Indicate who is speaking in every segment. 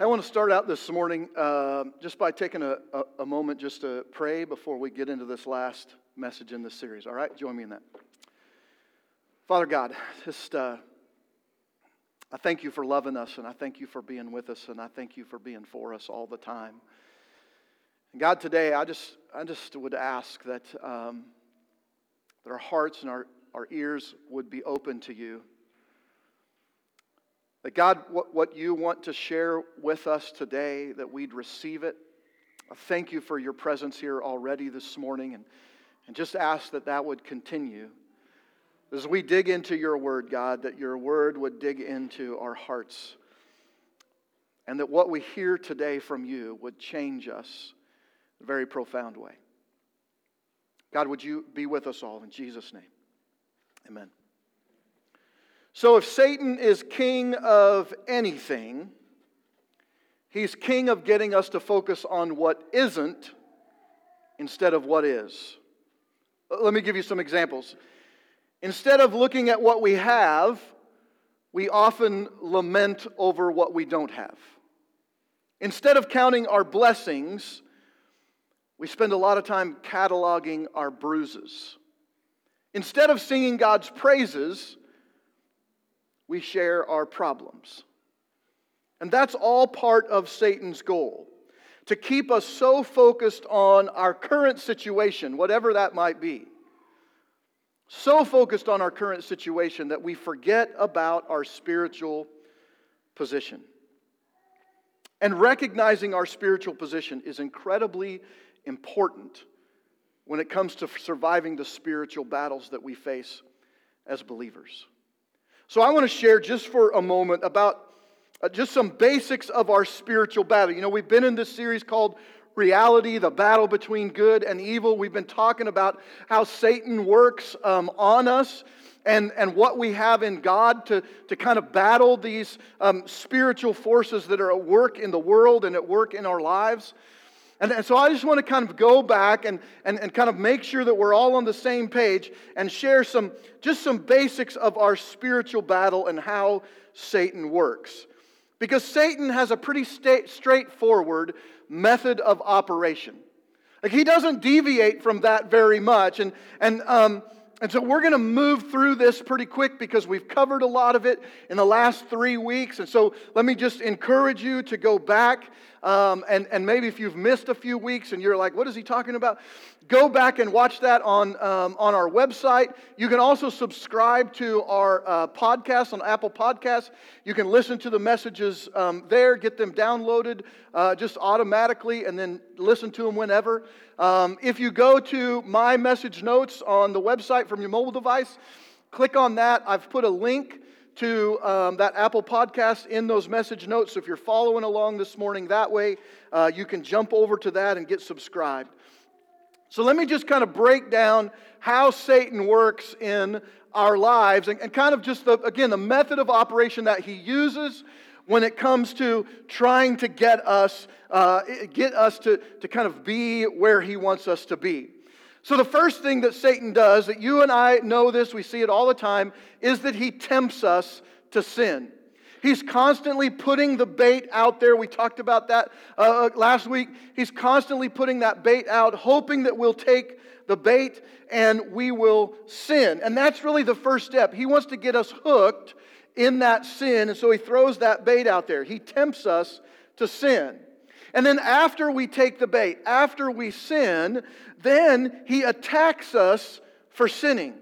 Speaker 1: I want to start out this morning uh, just by taking a, a, a, moment just to pray before we get into this last message in this series. All right? Join me in that. Father God, just uh, I thank you for loving us, and I thank you for being with us, and I thank you for being for us all the time. And God, today I just I just would ask that um, that our hearts and our, our ears would be open to you. That God, what, what you want to share with us today, that we'd receive it. I thank you for your presence here already this morning and, and just ask that that would continue. As we dig into your word, God, that your word would dig into our hearts and that what we hear today from you would change us in a very profound way. God, would you be with us all in Jesus' name? Amen. So, if Satan is king of anything, he's king of getting us to focus on what isn't instead of what is. Let me give you some examples. Instead of looking at what we have, we often lament over what we don't have. Instead of counting our blessings, we spend a lot of time cataloging our bruises. Instead of singing God's praises, we share our problems. And that's all part of Satan's goal to keep us so focused on our current situation, whatever that might be. So focused on our current situation that we forget about our spiritual position. And recognizing our spiritual position is incredibly important when it comes to surviving the spiritual battles that we face as believers. So I want to share just for a moment about uh, just some basics of our spiritual battle. You know, we've been in this series called Reality, the battle between good and evil. We've been talking about how Satan works um, on us and, and what we have in God to, to kind of battle these um, spiritual forces that are at work in the world and at work in our lives. And, and so I just want to kind of go back and, and, and kind of make sure that we're all on the same page and share some, just some basics of our spiritual battle and how Satan works. Because Satan has a pretty sta- straightforward method of operation. Like he doesn't deviate from that very much. And, and, um, and so we're going to move through this pretty quick because we've covered a lot of it in the last three weeks. And so let me just encourage you to go back um, and, and maybe if you've missed a few weeks and you're like, what is he talking about? Go back and watch that on, um, on our website. You can also subscribe to our uh, podcast on Apple Podcasts. You can listen to the messages um, there, get them downloaded uh, just automatically, and then listen to them whenever. Um, if you go to my message notes on the website from your mobile device, click on that. I've put a link to um, that Apple podcast in those message notes. So if you're following along this morning that way, uh, you can jump over to that and get subscribed. So let me just kind of break down how Satan works in our lives and, and kind of just, the, again, the method of operation that he uses when it comes to trying to get us, uh, get us to, to kind of be where he wants us to be. So, the first thing that Satan does, that you and I know this, we see it all the time, is that he tempts us to sin. He's constantly putting the bait out there. We talked about that uh, uh, last week. He's constantly putting that bait out, hoping that we'll take the bait and we will sin. And that's really the first step. He wants to get us hooked in that sin, and so he throws that bait out there. He tempts us to sin. And then after we take the bait, after we sin, then he attacks us for sinning.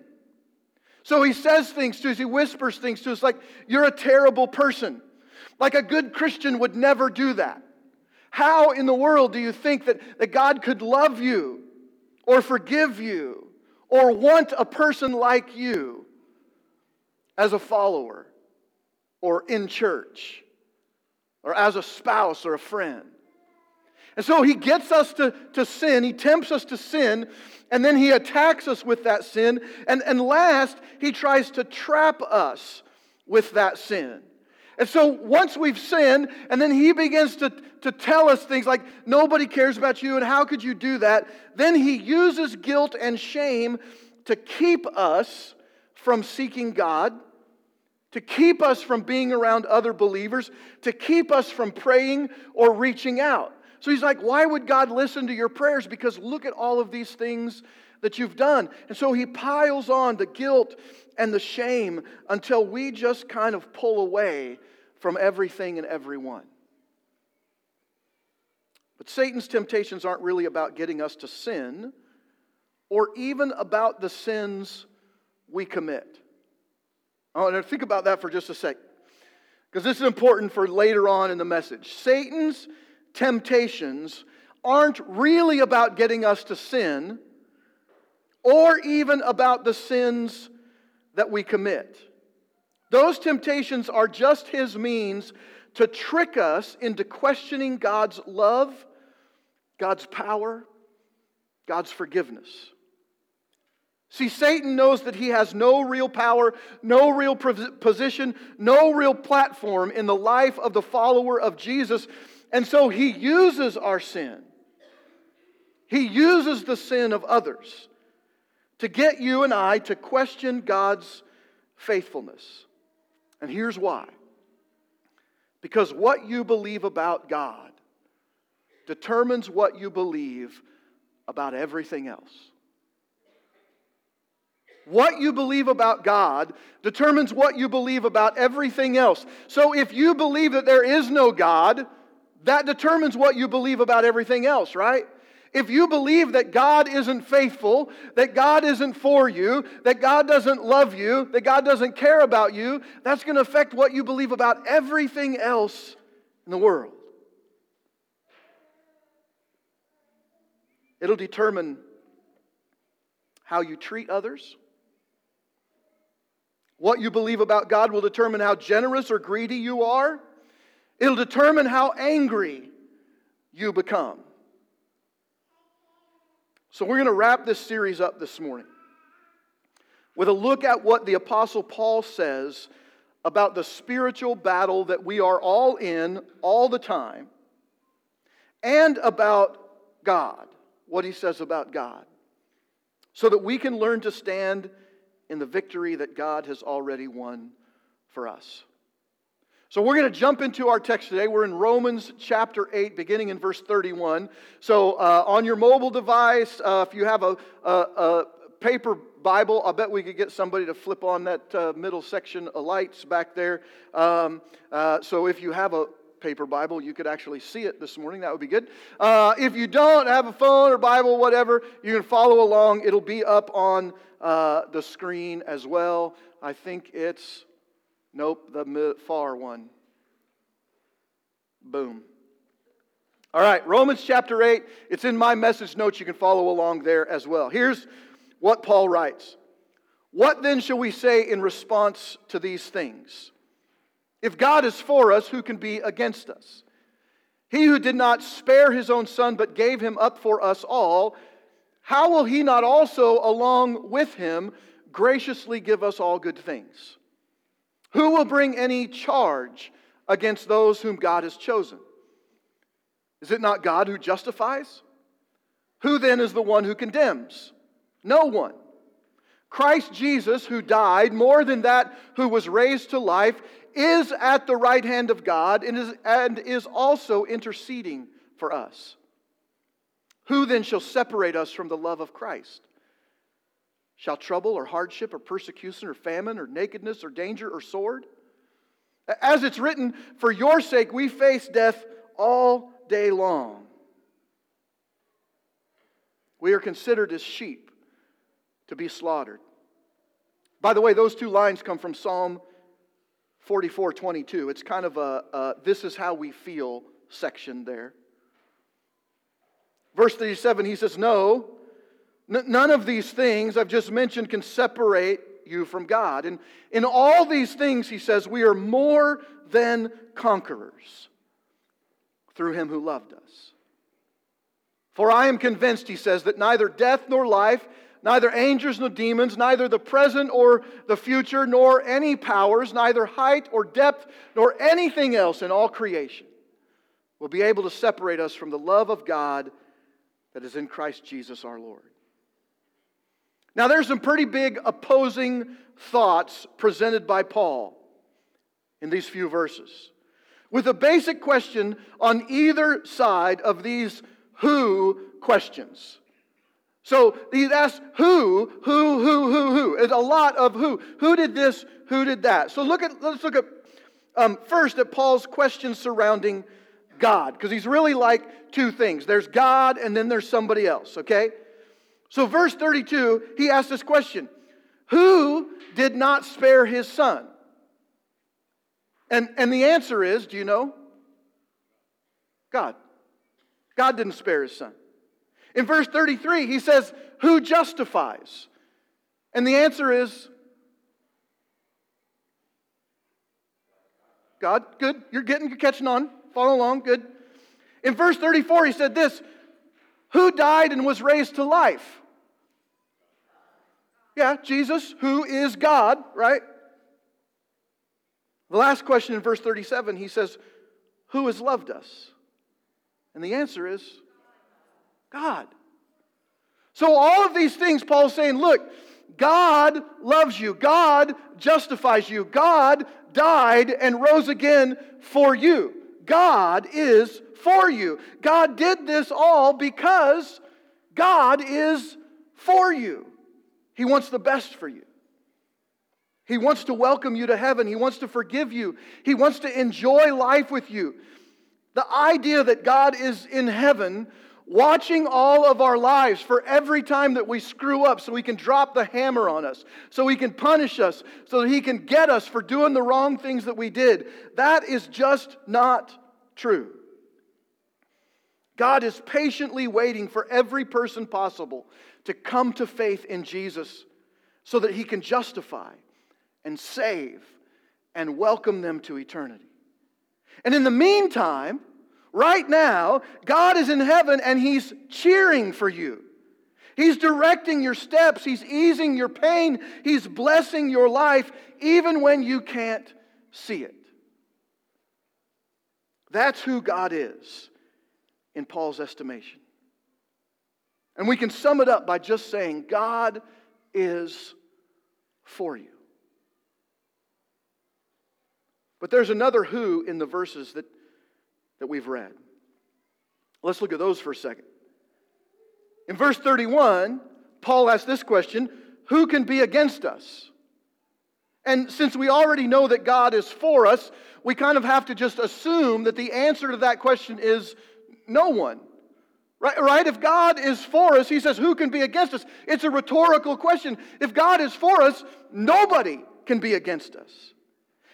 Speaker 1: So he says things to us, he whispers things to us like, You're a terrible person. Like a good Christian would never do that. How in the world do you think that, that God could love you or forgive you or want a person like you as a follower or in church or as a spouse or a friend? And so he gets us to, to sin, he tempts us to sin, and then he attacks us with that sin. And, and last, he tries to trap us with that sin. And so once we've sinned, and then he begins to, to tell us things like, nobody cares about you, and how could you do that? Then he uses guilt and shame to keep us from seeking God, to keep us from being around other believers, to keep us from praying or reaching out. So he's like, Why would God listen to your prayers? Because look at all of these things that you've done. And so he piles on the guilt and the shame until we just kind of pull away from everything and everyone. But Satan's temptations aren't really about getting us to sin or even about the sins we commit. I want to think about that for just a sec, because this is important for later on in the message. Satan's temptations aren't really about getting us to sin or even about the sins that we commit. Those temptations are just his means to trick us into questioning God's love, God's power, God's forgiveness. See, Satan knows that he has no real power, no real position, no real platform in the life of the follower of Jesus. And so he uses our sin. He uses the sin of others to get you and I to question God's faithfulness. And here's why because what you believe about God determines what you believe about everything else. What you believe about God determines what you believe about everything else. So if you believe that there is no God, that determines what you believe about everything else, right? If you believe that God isn't faithful, that God isn't for you, that God doesn't love you, that God doesn't care about you, that's going to affect what you believe about everything else in the world. It'll determine how you treat others. What you believe about God will determine how generous or greedy you are. It'll determine how angry you become. So, we're going to wrap this series up this morning with a look at what the Apostle Paul says about the spiritual battle that we are all in all the time and about God, what he says about God, so that we can learn to stand in the victory that God has already won for us. So we're going to jump into our text today. We're in Romans chapter 8, beginning in verse 31. So uh, on your mobile device, uh, if you have a, a, a, paper Bible, I bet we could get somebody to flip on that uh, middle section of lights back there. Um, uh, so if you have a paper Bible, you could actually see it this morning. That would be good. Uh, if you don't have a phone or Bible, whatever, you can follow along. It'll be up on uh, the screen as well. I think it's Nope, the far one. Boom. All right, Romans chapter 8. It's in my message notes. You can follow along there as well. Here's what Paul writes What then shall we say in response to these things? If God is for us, who can be against us? He who did not spare his own son, but gave him up for us all, how will he not also, along with him, graciously give us all good things? Who will bring any charge against those whom God has chosen? Is it not God who justifies? Who then is the one who condemns? No one. Christ Jesus, who died, more than that, who was raised to life, is at the right hand of God and is, and is also interceding for us. Who then shall separate us from the love of Christ? Shall trouble or hardship or persecution or famine or nakedness or danger or sword? As it's written, for your sake we face death all day long. We are considered as sheep to be slaughtered. By the way, those two lines come from Psalm 44 22. It's kind of a, a this is how we feel section there. Verse 37, he says, No, none of these things I've just mentioned can separate you from God. And in all these things, he says, we are more than conquerors through him who loved us. For I am convinced, he says, that neither death nor life, neither angels nor demons, neither the present or the future, nor any powers, neither height or depth, nor anything else in all creation will be able to separate us from the love of God that is in Christ Jesus our Lord. Now, there's some pretty big opposing thoughts presented by Paul. in these few verses with a basic question on either side of these who questions. So he asks who, who, who, who, who. It's a lot of who. Who did this? Who did that? So look at let's look at um, first at Paul's questions surrounding God, because he's really like two things. There's God and then there's somebody else, okay? So verse 32, he asks this question: Who did not spare his son? And, and the answer is do you know? God. God didn't spare his son. In verse 33, he says, Who justifies? And the answer is God. Good. You're getting, you're catching on. Follow along. Good. In verse 34, he said this Who died and was raised to life? Yeah, Jesus, who is God, right? The last question in verse 37, he says, Who has loved us? And the answer is God. So, all of these things, Paul's saying, look, God loves you. God justifies you. God died and rose again for you. God is for you. God did this all because God is for you. He wants the best for you. He wants to welcome you to heaven. He wants to forgive you. He wants to enjoy life with you. The idea that God is in heaven watching all of our lives for every time that we screw up so he can drop the hammer on us, so he can punish us, so that he can get us for doing the wrong things that we did, that is just not true. God is patiently waiting for every person possible to come to faith in Jesus so that he can justify and save and welcome them to eternity. And in the meantime, right now, God is in heaven and He's cheering for you. He's directing your steps, He's easing your pain, He's blessing your life, even when you can't see it. That's who God is in Paul's estimation. And we can sum it up by just saying, God is for you. But there's another who in the verses that, that we've read. Let's look at those for a second. In verse 31, Paul asks this question Who can be against us? And since we already know that God is for us, we kind of have to just assume that the answer to that question is no one. Right, right? If God is for us, he says, Who can be against us? It's a rhetorical question. If God is for us, nobody can be against us.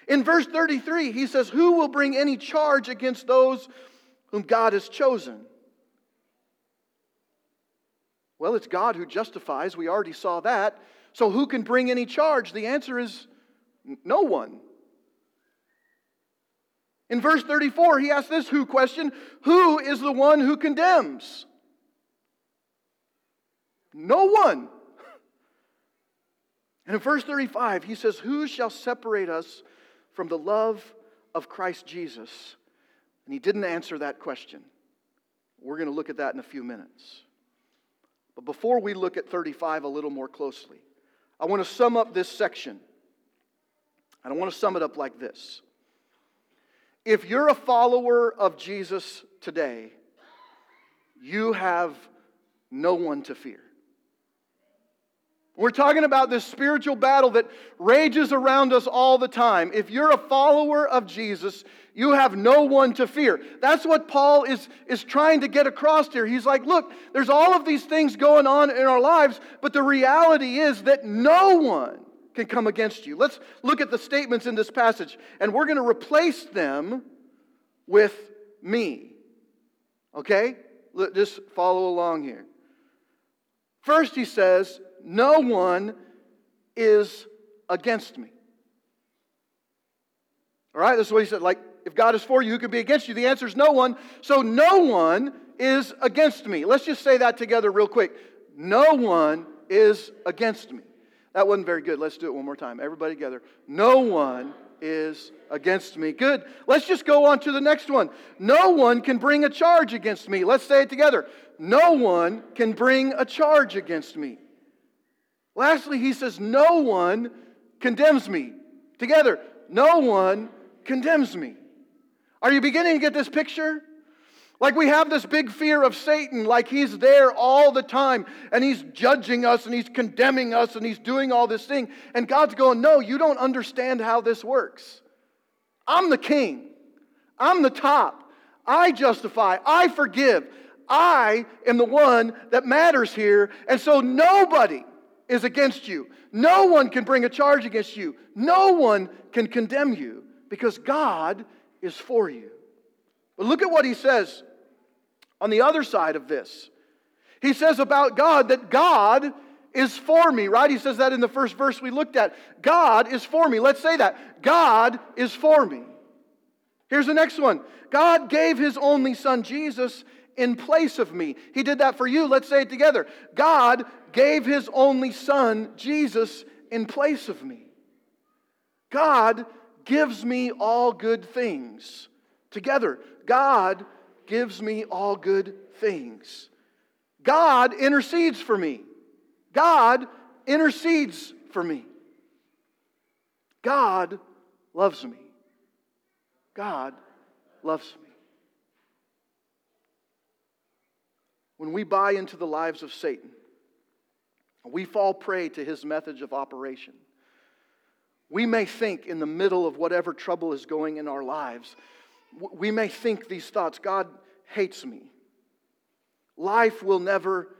Speaker 1: In verse 33, he says, Who will bring any charge against those whom God has chosen? Well, it's God who justifies. We already saw that. So who can bring any charge? The answer is no one. In verse 34, he asks this who question Who is the one who condemns? No one. And in verse 35, he says, Who shall separate us from the love of Christ Jesus? And he didn't answer that question. We're going to look at that in a few minutes. But before we look at 35 a little more closely, I want to sum up this section. I want to sum it up like this. If you're a follower of Jesus today, you have no one to fear. We're talking about this spiritual battle that rages around us all the time. If you're a follower of Jesus, you have no one to fear. That's what Paul is, is trying to get across here. He's like, look, there's all of these things going on in our lives, but the reality is that no one can come against you. Let's look at the statements in this passage, and we're going to replace them with me. Okay? Just follow along here. First, he says, no one is against me. All right, this is what he said. Like, if God is for you, who can be against you? The answer is no one. So, no one is against me. Let's just say that together, real quick. No one is against me. That wasn't very good. Let's do it one more time. Everybody together. No one is against me. Good. Let's just go on to the next one. No one can bring a charge against me. Let's say it together. No one can bring a charge against me. Lastly, he says, No one condemns me. Together, no one condemns me. Are you beginning to get this picture? Like we have this big fear of Satan, like he's there all the time and he's judging us and he's condemning us and he's doing all this thing. And God's going, No, you don't understand how this works. I'm the king, I'm the top. I justify, I forgive. I am the one that matters here. And so nobody is against you. No one can bring a charge against you. No one can condemn you because God is for you. But look at what he says on the other side of this. He says about God that God is for me, right? He says that in the first verse we looked at. God is for me. Let's say that. God is for me. Here's the next one God gave his only son, Jesus, in place of me. He did that for you. Let's say it together. God gave his only son, Jesus, in place of me. God gives me all good things. Together, God gives me all good things. God intercedes for me. God intercedes for me. God loves me. God loves me. When we buy into the lives of Satan, we fall prey to his method of operation. We may think in the middle of whatever trouble is going in our lives, we may think these thoughts God hates me. Life will never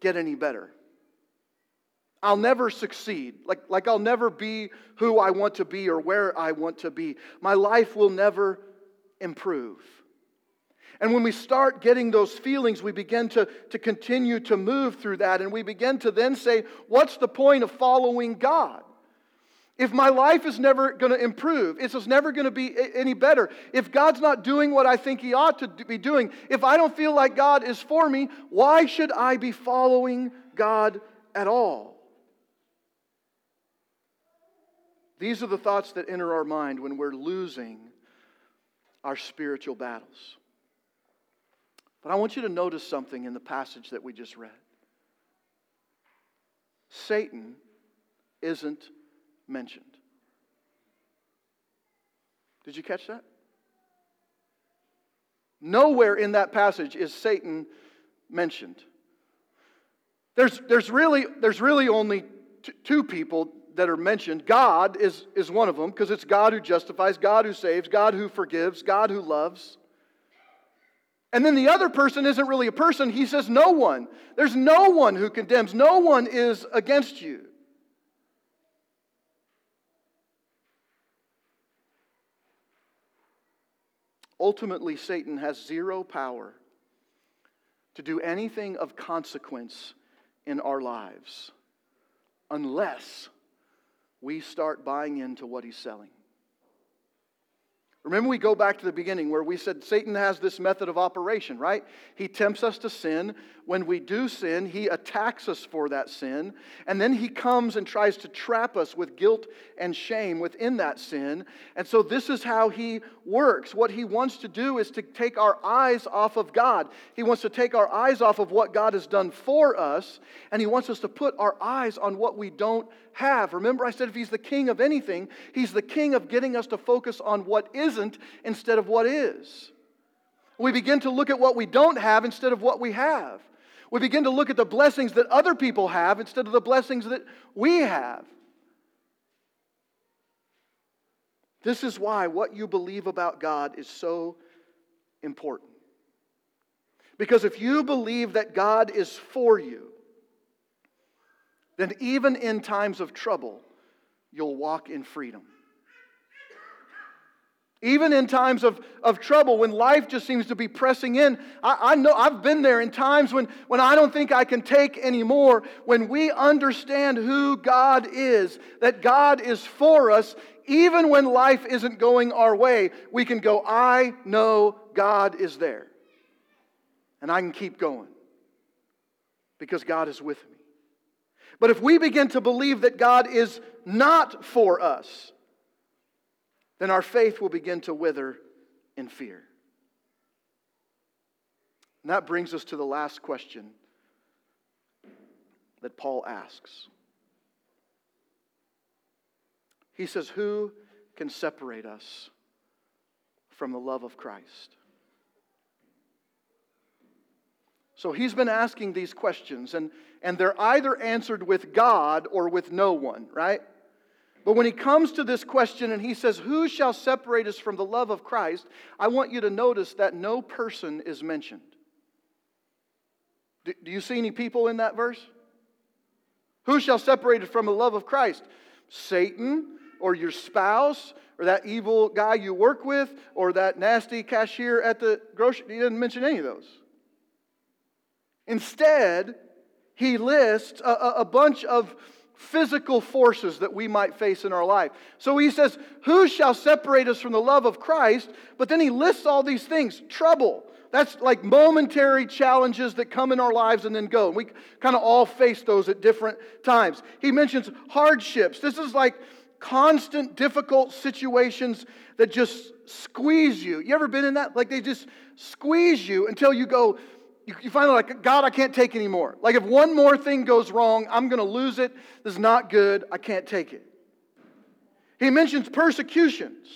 Speaker 1: get any better. I'll never succeed. Like, like I'll never be who I want to be or where I want to be. My life will never improve. And when we start getting those feelings, we begin to, to continue to move through that. And we begin to then say, What's the point of following God? If my life is never going to improve, it's never going to be any better, if God's not doing what I think He ought to be doing, if I don't feel like God is for me, why should I be following God at all? These are the thoughts that enter our mind when we're losing our spiritual battles. But I want you to notice something in the passage that we just read. Satan isn't mentioned. Did you catch that? Nowhere in that passage is Satan mentioned. There's, there's, really, there's really only t- two people that are mentioned. God is, is one of them because it's God who justifies, God who saves, God who forgives, God who loves. And then the other person isn't really a person. He says, No one. There's no one who condemns. No one is against you. Ultimately, Satan has zero power to do anything of consequence in our lives unless we start buying into what he's selling. Remember, we go back to the beginning where we said Satan has this method of operation, right? He tempts us to sin. When we do sin, he attacks us for that sin. And then he comes and tries to trap us with guilt and shame within that sin. And so, this is how he works. What he wants to do is to take our eyes off of God. He wants to take our eyes off of what God has done for us. And he wants us to put our eyes on what we don't have. Remember, I said if he's the king of anything, he's the king of getting us to focus on what isn't instead of what is. We begin to look at what we don't have instead of what we have. We begin to look at the blessings that other people have instead of the blessings that we have. This is why what you believe about God is so important. Because if you believe that God is for you, then even in times of trouble, you'll walk in freedom. Even in times of, of trouble, when life just seems to be pressing in, I, I, know I've been there in times when, when I don't think I can take anymore. When we understand who God is, that God is for us, even when life isn't going our way, we can go, I know God is there. And I can keep going because God is with me. But if we begin to believe that God is not for us, then our faith will begin to wither in fear. And that brings us to the last question that Paul asks. He says, Who can separate us from the love of Christ? So he's been asking these questions, and, and they're either answered with God or with no one, right? But when he comes to this question and he says, Who shall separate us from the love of Christ? I want you to notice that no person is mentioned. Do, do you see any people in that verse? Who shall separate us from the love of Christ? Satan or your spouse or that evil guy you work with or that nasty cashier at the grocery. He doesn't mention any of those. Instead, he lists a, a, bunch of physical forces that we might face in our life. So he says, Who shall separate us from the love of Christ? But then he lists all these things trouble. That's like momentary challenges that come in our lives and then go. We kind of all face those at different times. He mentions hardships. This is like constant, difficult situations that just squeeze you. You ever been in that? Like they just squeeze you until you go, you, you finally like, God, I can't take anymore. Like if one more thing goes wrong, I'm going to lose it. This is not good. I can't take it. He mentions persecutions.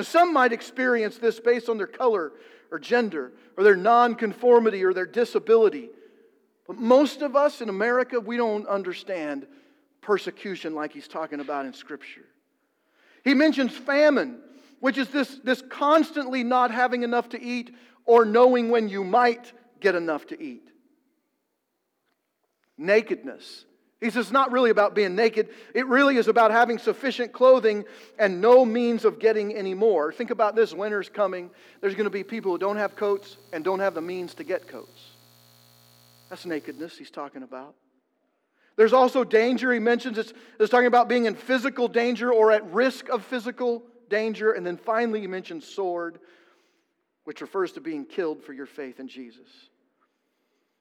Speaker 1: Some might experience this based on their color or gender or their nonconformity or their disability. But most of us in America, we don't understand persecution like he's talking about in Scripture. He mentions famine, which is this, this constantly not having enough to eat or knowing when you might get enough to eat. Nakedness. He says it's not really about being naked. It really is about having sufficient clothing and no means of getting any more. Think about this winter's coming. There's going to be people who don't have coats and don't have the means to get coats. That's nakedness he's talking about. There's also danger. He mentions it's, it's talking about being in physical danger or at risk of physical danger. And then finally, he mentions sword, which refers to being killed for your faith in Jesus.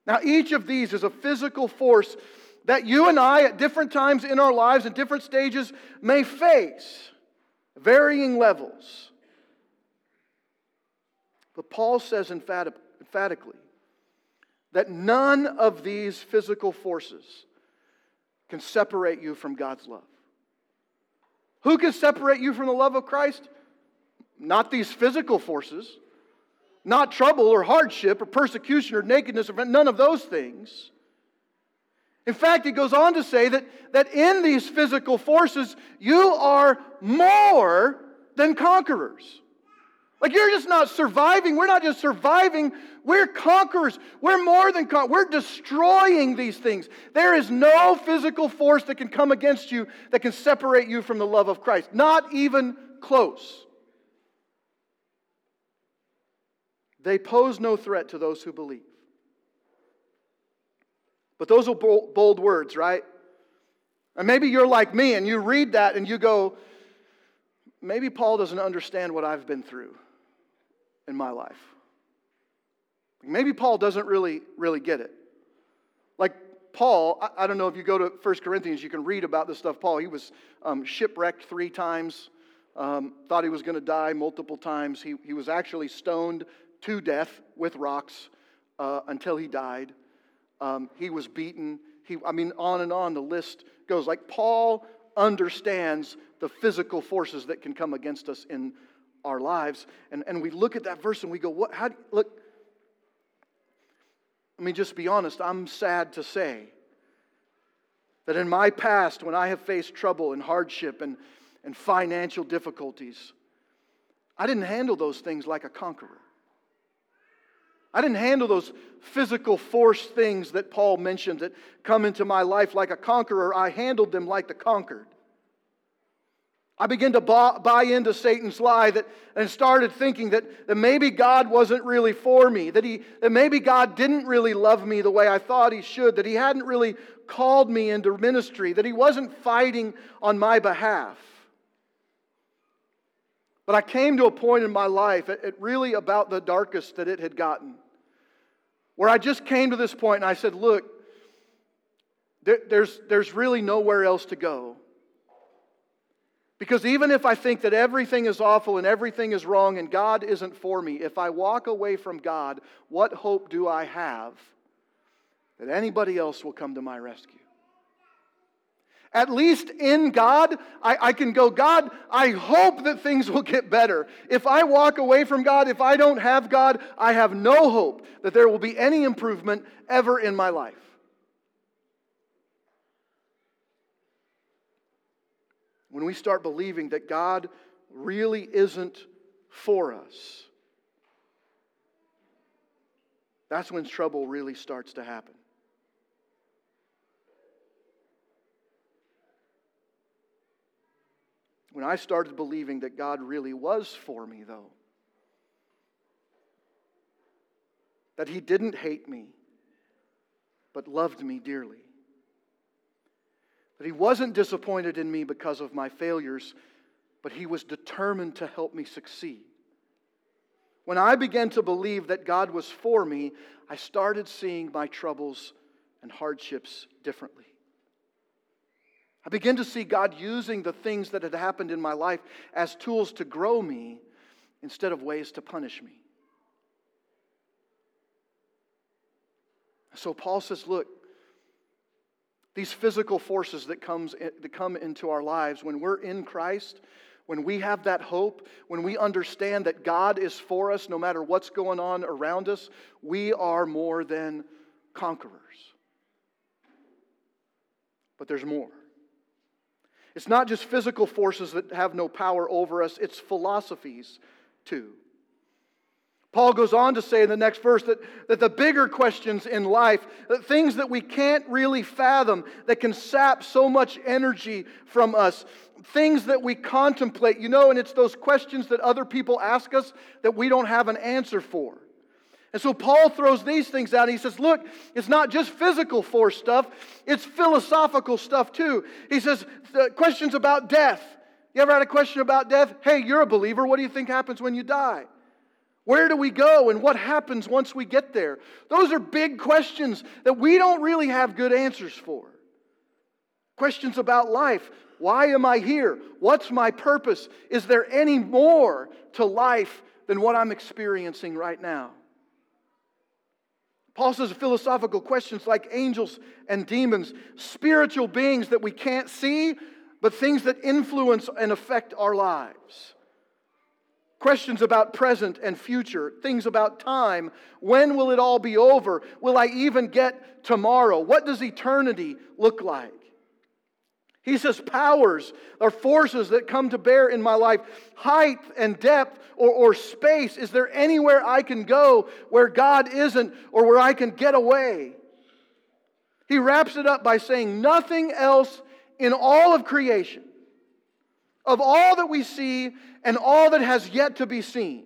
Speaker 1: Now, each of these is a physical force that you and I, at different times in our lives and different stages, may face, varying levels. But Paul says emphatically that none of these physical forces can separate you from God's love. Who can separate you from the love of Christ? Not these physical forces, not trouble or hardship or persecution or nakedness, or none of those things. In fact, he goes on to say that, that in these physical forces, you are more than conquerors. Like you're just not surviving. We're not just surviving. We're conquerors. We're more than conquerors. We're destroying these things. There is no physical force that can come against you that can separate you from the love of Christ. Not even close. They pose no threat to those who believe. But those are bold words, right? And maybe you're like me and you read that and you go, maybe Paul doesn't understand what I've been through in my life. Maybe Paul doesn't really, really get it. Like Paul, I, don't know if you go to 1 Corinthians, you can read about this stuff. Paul, he was um, shipwrecked three times, um, thought he was going to die multiple times. He, he was actually stoned to death with rocks uh, until he died. Um, he was beaten. He, I mean, on and on the list goes. Like Paul understands the physical forces that can come against us in our lives. And, and we look at that verse and we go, what, how, look, let me just be honest. I'm sad to say that in my past, when I have faced trouble and hardship and, and financial difficulties, I didn't handle those things like a conqueror. I didn't handle those physical force things that Paul mentioned that come into my life like a conqueror. I handled them like the conquered. I began to buy into Satan's lie that, and started thinking that, that maybe God wasn't really for me, that, he, that maybe God didn't really love me the way I thought He should, that He hadn't really called me into ministry, that He wasn't fighting on my behalf. But I came to a point in my life, it really about the darkest that it had gotten, where I just came to this point and I said, Look, there, there's, there's really nowhere else to go. Because even if I think that everything is awful and everything is wrong and God isn't for me, if I walk away from God, what hope do I have that anybody else will come to my rescue? At least in God, I, I, can go, God, I hope that things will get better. If I walk away from God, if I don't have God, I have no hope that there will be any improvement ever in my life. When we start believing that God really isn't for us, that's when trouble really starts to happen. When I started believing that God really was for me, though, that He didn't hate me, but loved me dearly, that He wasn't disappointed in me because of my failures, but He was determined to help me succeed. When I began to believe that God was for me, I started seeing my troubles and hardships differently. I began to see God using the things that had happened in my life as tools to grow me instead of ways to punish me. So Paul says, look, these physical forces that, comes, that come into our lives, when we're in Christ, when we have that hope, when we understand that God is for us no matter what's going on around us, we are more than conquerors. But there's more. It's not just physical forces that have no power over us, it's philosophies too. Paul goes on to say in the next verse that, that the bigger questions in life, that things that we can't really fathom, that can sap so much energy from us, things that we contemplate, you know, and it's those questions that other people ask us that we don't have an answer for. And so Paul throws these things out. he says, Look, it's not just physical force stuff, it's philosophical stuff too. He says, Questions about death. You ever had a question about death? Hey, you're a believer. What do you think happens when you die? Where do we go and what happens once we get there? Those are big questions that we don't really have good answers for. Questions about life. Why am I here? What's my purpose? Is there any more to life than what I'm experiencing right now? Paul says philosophical questions like angels and demons, spiritual beings that we can't see, but things that influence and affect our lives. Questions about present and future, things about time. When will it all be over? Will I even get tomorrow? What does eternity look like? He says, powers or forces that come to bear in my life, height and depth or, or space. Is there anywhere I can go where God isn't or where I can get away? He wraps it up by saying, nothing else in all of creation, of all that we see and all that has yet to be seen,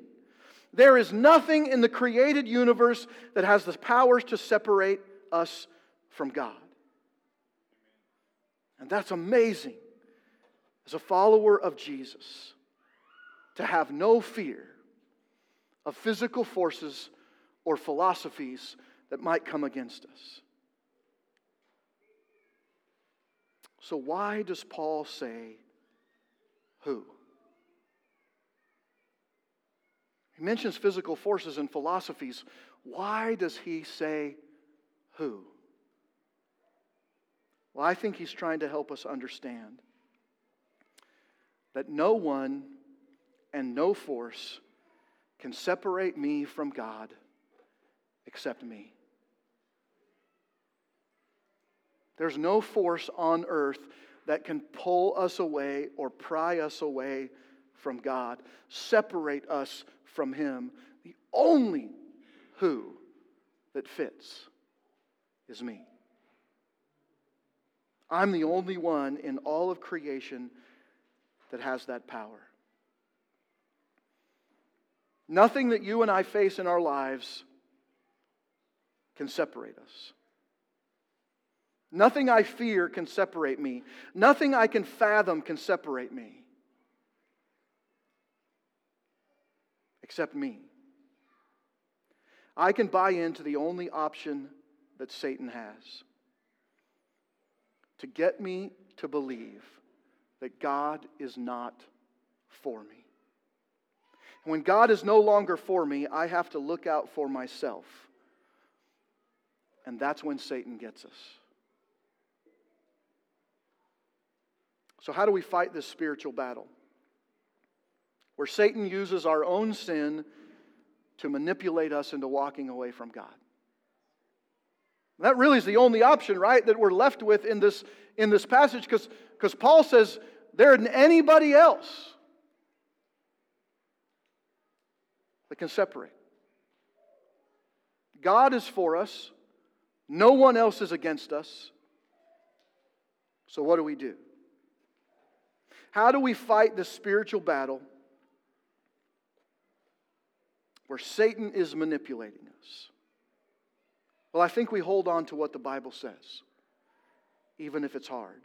Speaker 1: there is nothing in the created universe that has the powers to separate us from God. And that's amazing as a follower of Jesus to have no fear of physical forces or philosophies that might come against us. So, why does Paul say who? He mentions physical forces and philosophies. Why does he say who? Well, I think he's trying to help us understand that no one and no force can separate me from God except me. There's no force on earth that can pull us away or pry us away from God, separate us from Him. The only who that fits is me. I'm the only one in all of creation that has that power. Nothing that you and I face in our lives can separate us. Nothing I fear can separate me. Nothing I can fathom can separate me. Except me. I can buy into the only option that Satan has to get me to believe that God is not for me. when God is no longer for me, I have to look out for myself. And that's when Satan gets us. So, how do we fight this spiritual battle? Where Satan uses our own sin to manipulate us into walking away from God. That really is the only option, right, that we're left with in this, in this passage because Paul says there isn't anybody else that can separate. God is for us, no one else is against us. So, what do we do? How do we fight this spiritual battle where Satan is manipulating us? Well, I think we hold on to what the Bible says, even if it's hard,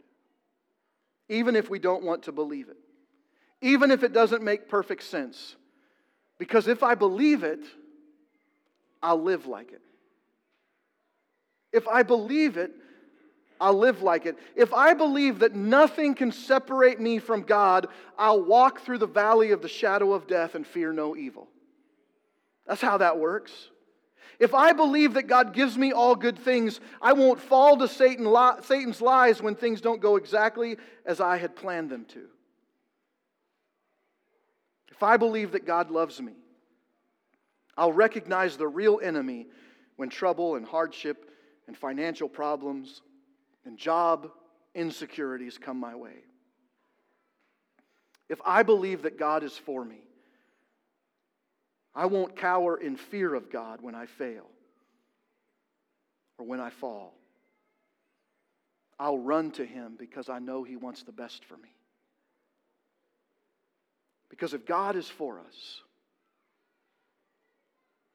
Speaker 1: even if we don't want to believe it, even if it doesn't make perfect sense. Because if I believe it, I'll live like it. If I believe it, I'll live like it. If I believe that nothing can separate me from God, I'll walk through the valley of the shadow of death and fear no evil. That's how that works. If I believe that God gives me all good things, I won't fall to Satan, Satan's lies when things don't go exactly as I had planned them to. If I believe that God loves me, I'll recognize the real enemy when trouble and hardship and financial problems and job insecurities come my way. If I believe that God is for me, I won't cower in fear of God when I fail or when I fall. I'll run to Him because I know He wants the best for me. Because if God is for us,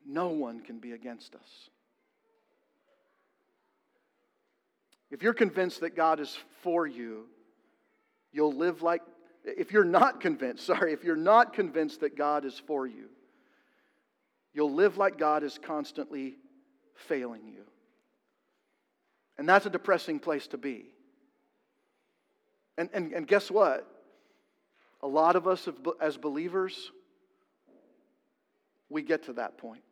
Speaker 1: no one can be against us. If you're convinced that God is for you, you'll live like, if you're not convinced, sorry, if you're not convinced that God is for you, you'll live like God is constantly failing you. And that's a depressing place to be. And, and, and guess what? A lot of us as believers, we get to that point.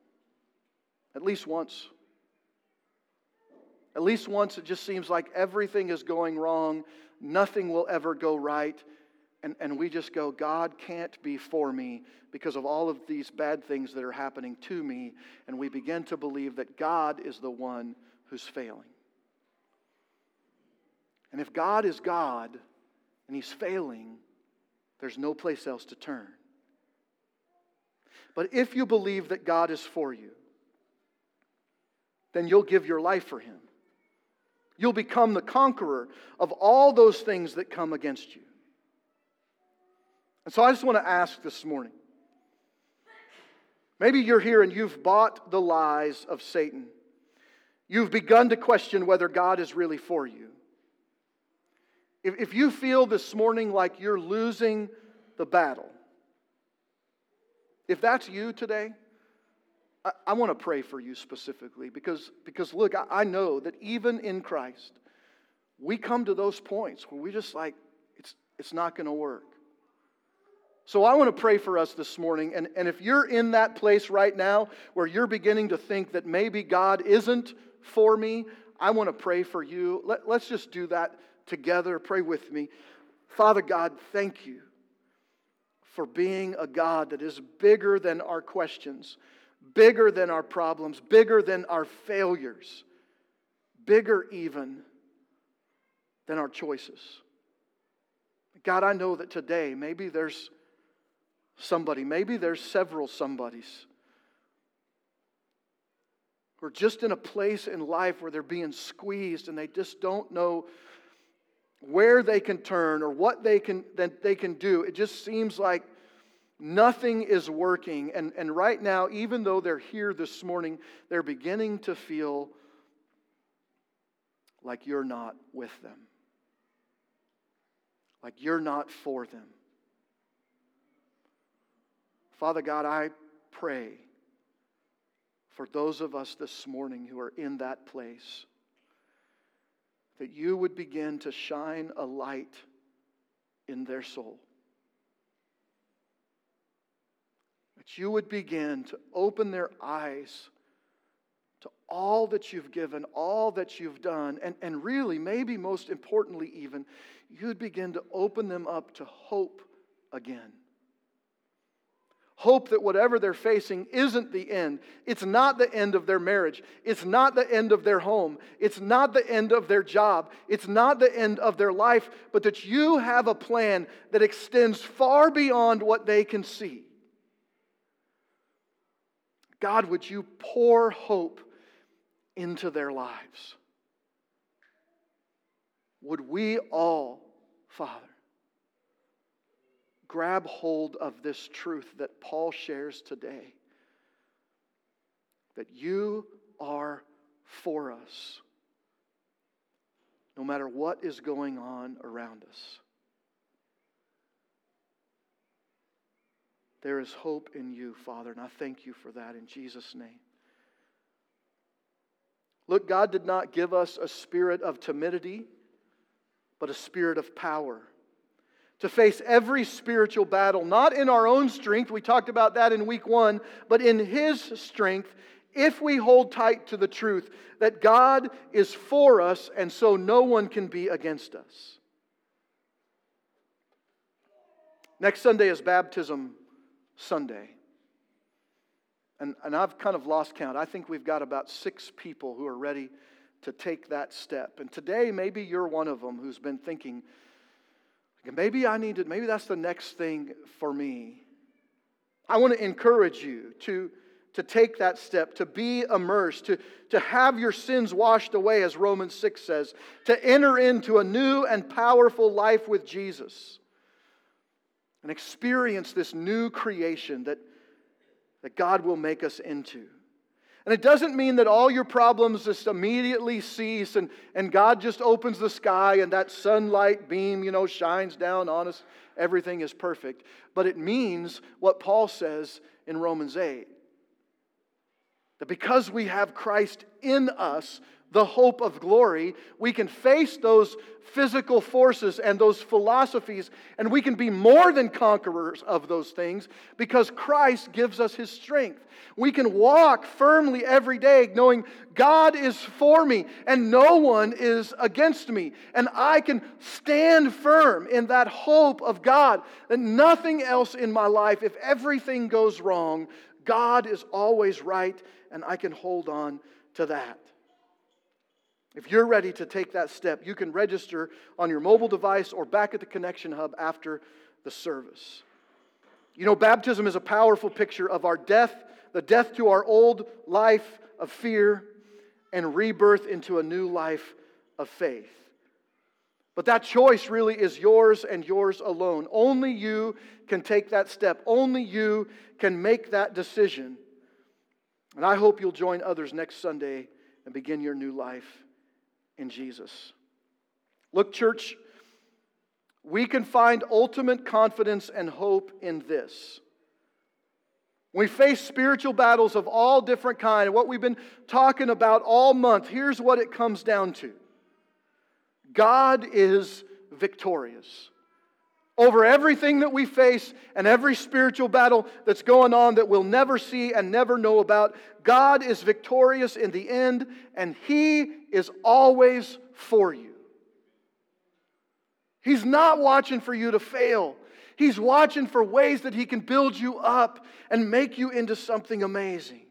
Speaker 1: At least once. At least once it just seems like everything is going wrong, nothing will ever go right, and, and we just go, God can't be for me because of all of these bad things that are happening to me, and we begin to believe that God is the one who's failing. And if God is God and He's failing, there's no place else to turn. But if you believe that God is for you, then you'll give your life for Him. You'll become the conqueror of all those things that come against you. And so I just want to ask this morning maybe you're here and you've bought the lies of Satan. You've begun to question whether God is really for you. If, if you feel this morning like you're losing the battle, if that's you today, I, I want to pray for you specifically because, because look, I, I know that even in Christ, we come to those points where we just like, it's, it's not going to work. So I want to pray for us this morning. And, and if you're in that place right now where you're beginning to think that maybe God isn't for me, I want to pray for you. Let, let's just do that together. Pray with me. Father God, thank you for being a God that is bigger than our questions, bigger than our problems, bigger than our failures, bigger even than our choices. God, I know that today maybe there's somebody, maybe there's several somebodies are just in a place in life where they're being squeezed and they just don't know where they can turn or what they can, that they can do. It just seems like Nothing is working. And, and right now, even though they're here this morning, they're beginning to feel like you're not with them, like you're not for them. Father God, I pray for those of us this morning who are in that place that you would begin to shine a light in their soul. that you would begin to open their eyes to all that you've given, all that you've done, and, and really, maybe most importantly, even, you'd begin to open them up to hope again. Hope that whatever they're facing isn't the end. It's not the end of their marriage. It's not the end of their home. It's not the end of their job. It's not the end of their life, but that you have a plan that extends far beyond what they can see. God, would you pour hope into their lives? Would we all, Father, grab hold of this truth that Paul shares today? That you are for us, no matter what is going on around us. There is hope in you, Father, and I thank you for that in Jesus' name. Look, God did not give us a spirit of timidity, but a spirit of power. To face every spiritual battle, not in our own strength, we talked about that in week one, but in His strength, if we hold tight to the truth that God is for us and so no one can be against us. Next Sunday is baptism Sunday. And, and I've kind of lost count. I think we've got about six people who are ready to take that step. And today, maybe you're one of them who's been thinking, maybe I need to, maybe that's the next thing for me. I want to encourage you to, to take that step, to be immersed, to, to have your sins washed away, as Romans 6 says, to enter into a new and powerful life with Jesus and experience this new creation that, that God will make us into. And it doesn't mean that all your problems just immediately cease and, and God just opens the sky and that sunlight beam, you know, shines down on us. Everything is perfect. But it means what Paul says in Romans 8 that because we have Christ in us, the hope of glory, we can face those physical forces and those philosophies, and we can be more than conquerors of those things because Christ gives us his strength. We can walk firmly every day knowing God is for me and no one is against me. And I can stand firm in that hope of God that nothing else in my life, if everything goes wrong, God is always right, and I can hold on to that. If you're ready to take that step, you can register on your mobile device or back at the Connection Hub after the service. You know, baptism is a powerful picture of our death, the death to our old life of fear, and rebirth into a new life of faith. But that choice really is yours and yours alone. Only you can take that step, only you can make that decision. And I hope you'll join others next Sunday and begin your new life in Jesus. Look, church, we can find ultimate confidence and hope in this. We face spiritual battles of all different kind, and what we've been talking about all month, here's what it comes down to. God is victorious over everything that we face and every spiritual battle that's going on that we'll never see and never know about. God is victorious in the end, and He is always for you. He's not watching for you to fail. He's watching for ways that He can build you up and make you into something amazing.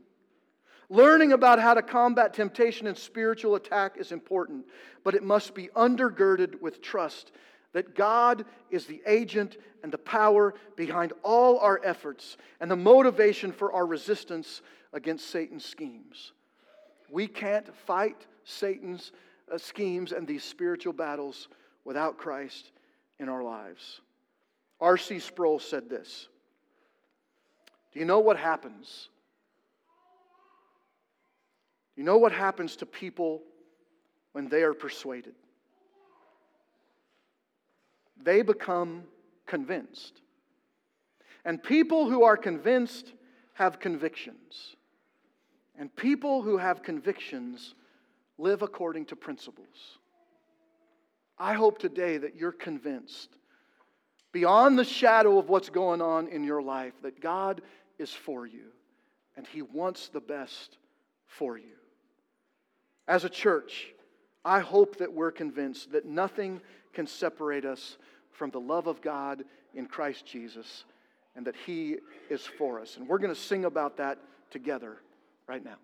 Speaker 1: Learning about how to combat temptation and spiritual attack is important, but it must be undergirded with trust that God is the agent and the power behind all our efforts and the motivation for our resistance against Satan's schemes. We can't fight Satan's uh, schemes and these spiritual battles without Christ in our lives. R.C. Sproul said this Do you know what happens? You know what happens to people when they are persuaded? They become convinced. And people who are convinced have convictions. And people who have convictions live according to principles. I hope today that you're convinced, beyond the shadow of what's going on in your life, that God is for you and He wants the best for you. As a church, I hope that we're convinced that nothing can separate us from the love of God in Christ Jesus and that He is for us. And we're going to sing about that together right now.